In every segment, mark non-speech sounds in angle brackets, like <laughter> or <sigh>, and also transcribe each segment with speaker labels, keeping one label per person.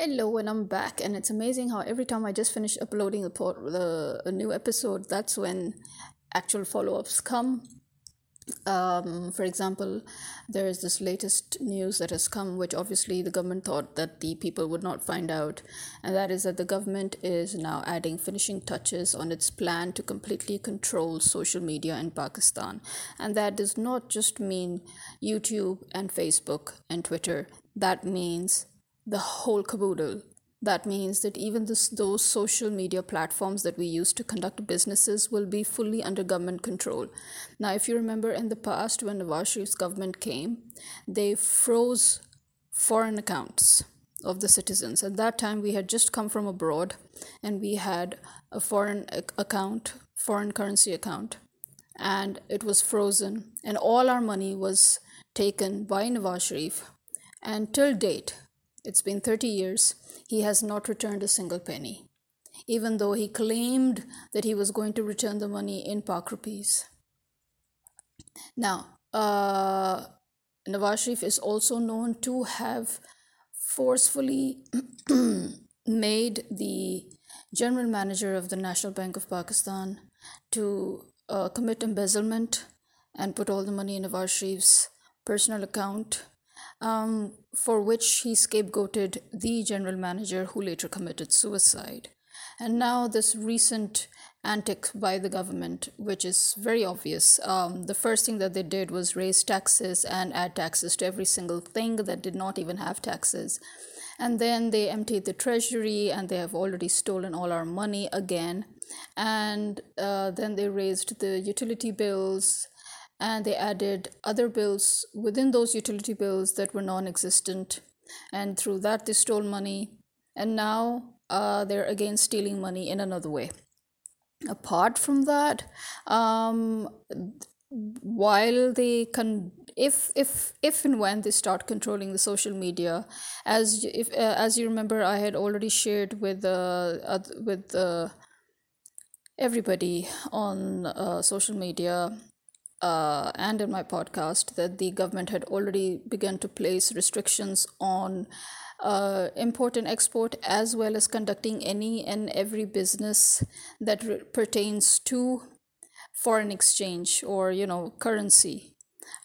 Speaker 1: Hello, and I'm back, and it's amazing how every time I just finish uploading the, the a new episode, that's when actual follow-ups come. Um, for example, there is this latest news that has come, which obviously the government thought that the people would not find out, and that is that the government is now adding finishing touches on its plan to completely control social media in Pakistan. And that does not just mean YouTube and Facebook and Twitter, that means the whole caboodle. That means that even this, those social media platforms that we use to conduct businesses will be fully under government control. Now, if you remember in the past when Nawaz Sharif's government came, they froze foreign accounts of the citizens. At that time, we had just come from abroad and we had a foreign account, foreign currency account, and it was frozen. And all our money was taken by Nawaz Sharif. And till date, it's been 30 years, he has not returned a single penny, even though he claimed that he was going to return the money in Pak rupees. Now, uh, Nawaz Sharif is also known to have forcefully <clears throat> made the general manager of the National Bank of Pakistan to uh, commit embezzlement and put all the money in Nawaz Sharif's personal account um, for which he scapegoated the general manager who later committed suicide. And now, this recent antic by the government, which is very obvious. Um, the first thing that they did was raise taxes and add taxes to every single thing that did not even have taxes. And then they emptied the treasury and they have already stolen all our money again. And uh, then they raised the utility bills and they added other bills within those utility bills that were non existent. And through that, they stole money. And now uh, they're again stealing money in another way. Apart from that, um, while they can if if if and when they start controlling the social media as if uh, as you remember i had already shared with uh, with uh, everybody on uh, social media uh, and in my podcast that the government had already begun to place restrictions on uh, import and export as well as conducting any and every business that re- pertains to foreign exchange or you know currency.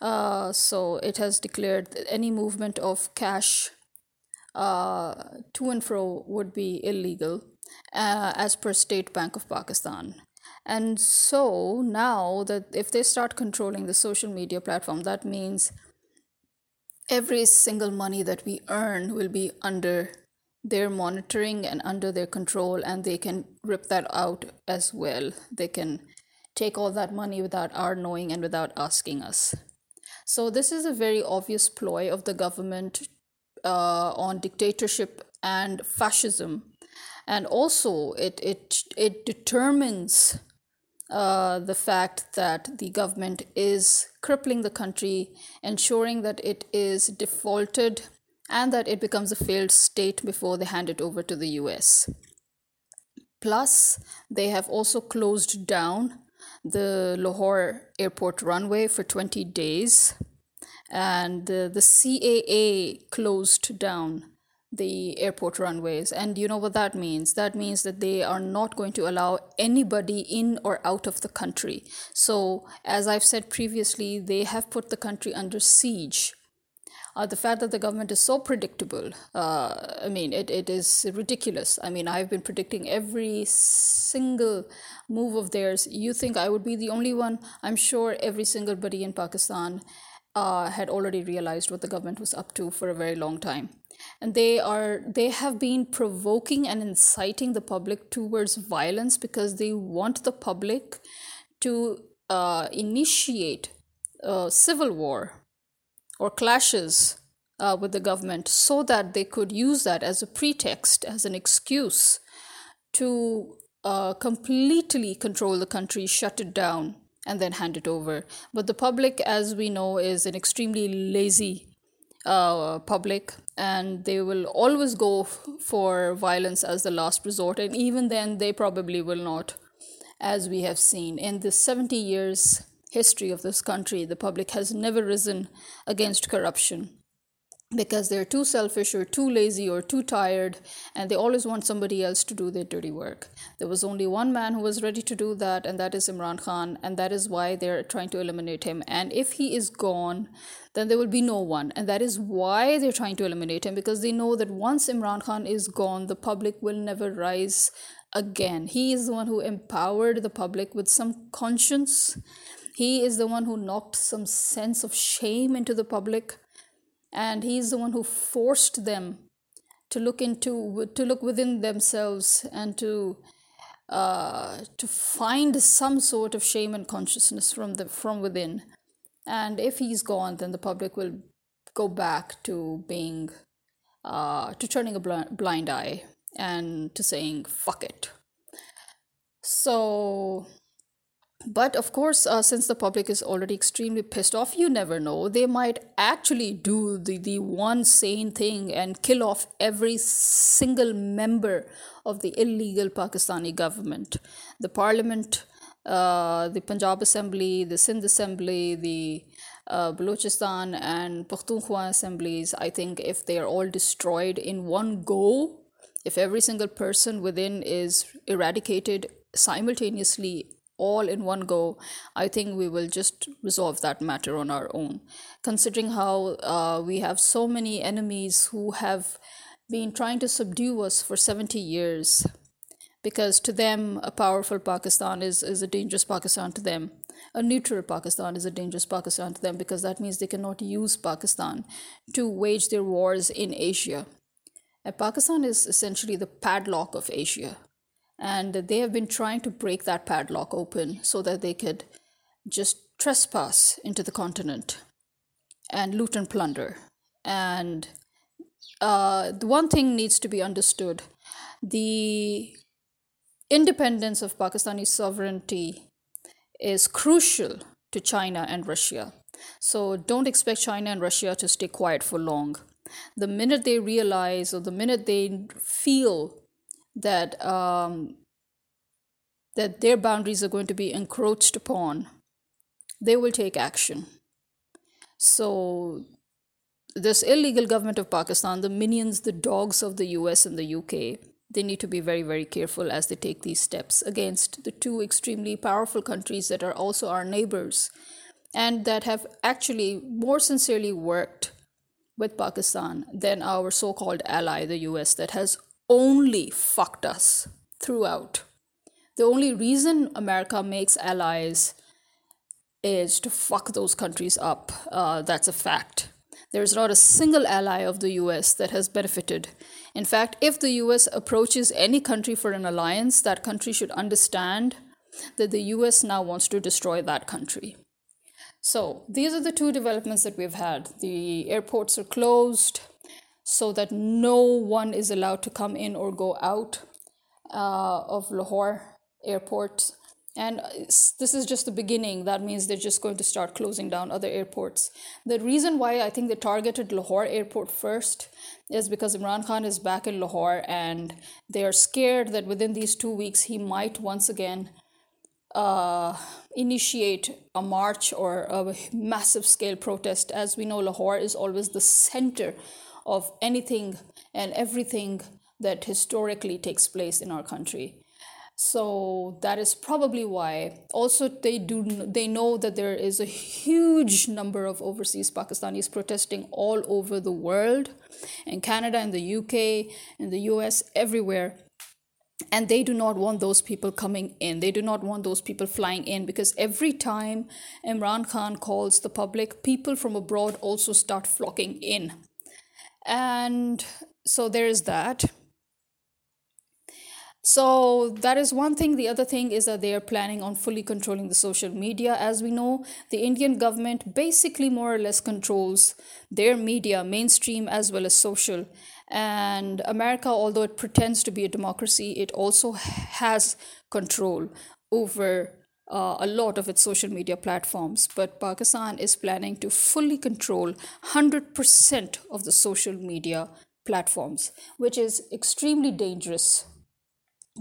Speaker 1: Uh, so it has declared that any movement of cash uh, to and fro would be illegal uh, as per state bank of pakistan and so now that if they start controlling the social media platform, that means every single money that we earn will be under their monitoring and under their control, and they can rip that out as well. They can take all that money without our knowing and without asking us. So, this is a very obvious ploy of the government uh, on dictatorship and fascism. And also, it, it, it determines uh, the fact that the government is crippling the country, ensuring that it is defaulted and that it becomes a failed state before they hand it over to the US. Plus, they have also closed down the Lahore airport runway for 20 days, and the, the CAA closed down the airport runways. And you know what that means? That means that they are not going to allow anybody in or out of the country. So, as I've said previously, they have put the country under siege. Uh, the fact that the government is so predictable, uh, I mean, it, it is ridiculous. I mean, I've been predicting every single move of theirs. You think I would be the only one? I'm sure every single body in Pakistan uh, had already realized what the government was up to for a very long time and they are they have been provoking and inciting the public towards violence because they want the public to uh, initiate a civil war or clashes uh, with the government so that they could use that as a pretext as an excuse to uh, completely control the country shut it down and then hand it over. But the public as we know is an extremely lazy uh, public and they will always go f- for violence as the last resort and even then they probably will not as we have seen. In the 70 years history of this country the public has never risen against corruption because they're too selfish or too lazy or too tired and they always want somebody else to do their dirty work. There was only one man who was ready to do that, and that is Imran Khan, and that is why they're trying to eliminate him. And if he is gone, then there will be no one. And that is why they're trying to eliminate him because they know that once Imran Khan is gone, the public will never rise again. He is the one who empowered the public with some conscience. He is the one who knocked some sense of shame into the public and he's the one who forced them to look into to look within themselves and to uh, to find some sort of shame and consciousness from the from within. And if he's gone then the public will go back to being uh, to turning a bl- blind eye and to saying fuck it. So but of course, uh, since the public is already extremely pissed off, you never know. They might actually do the, the one sane thing and kill off every single member of the illegal Pakistani government. The parliament, uh, the Punjab Assembly, the Sindh Assembly, the uh, Balochistan and Pakhtunkhwa assemblies, I think if they are all destroyed in one go, if every single person within is eradicated simultaneously all in one go, I think we will just resolve that matter on our own. Considering how uh, we have so many enemies who have been trying to subdue us for 70 years, because to them, a powerful Pakistan is, is a dangerous Pakistan to them. A neutral Pakistan is a dangerous Pakistan to them because that means they cannot use Pakistan to wage their wars in Asia. And Pakistan is essentially the padlock of Asia and they have been trying to break that padlock open so that they could just trespass into the continent and loot and plunder. And uh, the one thing needs to be understood the independence of Pakistani sovereignty is crucial to China and Russia. So don't expect China and Russia to stay quiet for long. The minute they realize or the minute they feel that um, that their boundaries are going to be encroached upon, they will take action. So, this illegal government of Pakistan, the minions, the dogs of the US and the UK, they need to be very, very careful as they take these steps against the two extremely powerful countries that are also our neighbors and that have actually more sincerely worked with Pakistan than our so called ally, the US, that has only fucked us throughout. The only reason America makes allies is to fuck those countries up. Uh, that's a fact. There's not a single ally of the US that has benefited. In fact, if the US approaches any country for an alliance, that country should understand that the US now wants to destroy that country. So, these are the two developments that we've had. The airports are closed, so that no one is allowed to come in or go out uh, of Lahore airport. And this is just the beginning. That means they're just going to start closing down other airports. The reason why I think they targeted Lahore airport first is because Imran Khan is back in Lahore and they are scared that within these two weeks he might once again uh, initiate a march or a massive scale protest. As we know, Lahore is always the center of anything and everything that historically takes place in our country. So that is probably why. Also they do they know that there is a huge number of overseas pakistanis protesting all over the world in canada in the uk in the us everywhere. And they do not want those people coming in. They do not want those people flying in because every time imran khan calls the public people from abroad also start flocking in and so there is that so that is one thing. The other thing is that they are planning on fully controlling the social media. As we know, the Indian government basically more or less controls their media, mainstream as well as social. And America, although it pretends to be a democracy, it also has control over uh, a lot of its social media platforms. But Pakistan is planning to fully control 100% of the social media platforms, which is extremely dangerous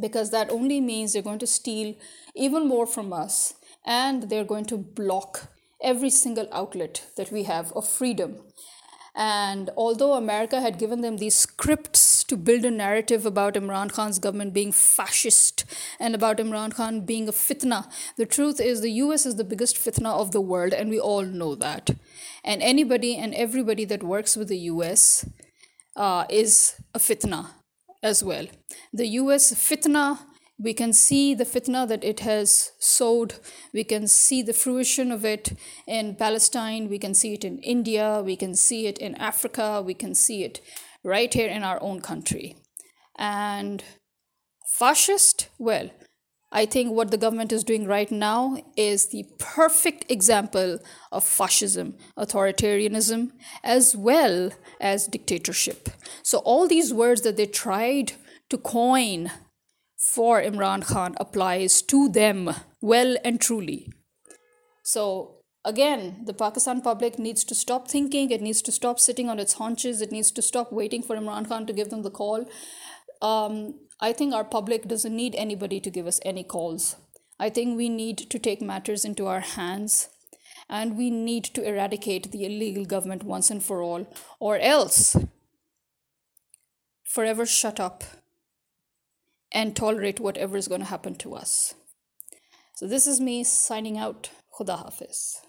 Speaker 1: because that only means they're going to steal even more from us and they're going to block every single outlet that we have of freedom. And although America had given them these scripts to build a narrative about Imran Khan's government being fascist and about Imran Khan being a fitna, the truth is the US is the biggest fitna of the world, and we all know that. And anybody and everybody that works with the US uh, is a fitna as well. The US fitna we can see the fitna that it has sowed. We can see the fruition of it in Palestine. We can see it in India. We can see it in Africa. We can see it right here in our own country. And fascist, well, I think what the government is doing right now is the perfect example of fascism, authoritarianism, as well as dictatorship. So, all these words that they tried to coin for Imran Khan applies to them well and truly. So, again, the Pakistan public needs to stop thinking, it needs to stop sitting on its haunches, it needs to stop waiting for Imran Khan to give them the call. Um, I think our public doesn't need anybody to give us any calls. I think we need to take matters into our hands and we need to eradicate the illegal government once and for all, or else forever shut up and tolerate whatever is going to happen to us. So, this is me signing out. Khuda Hafiz.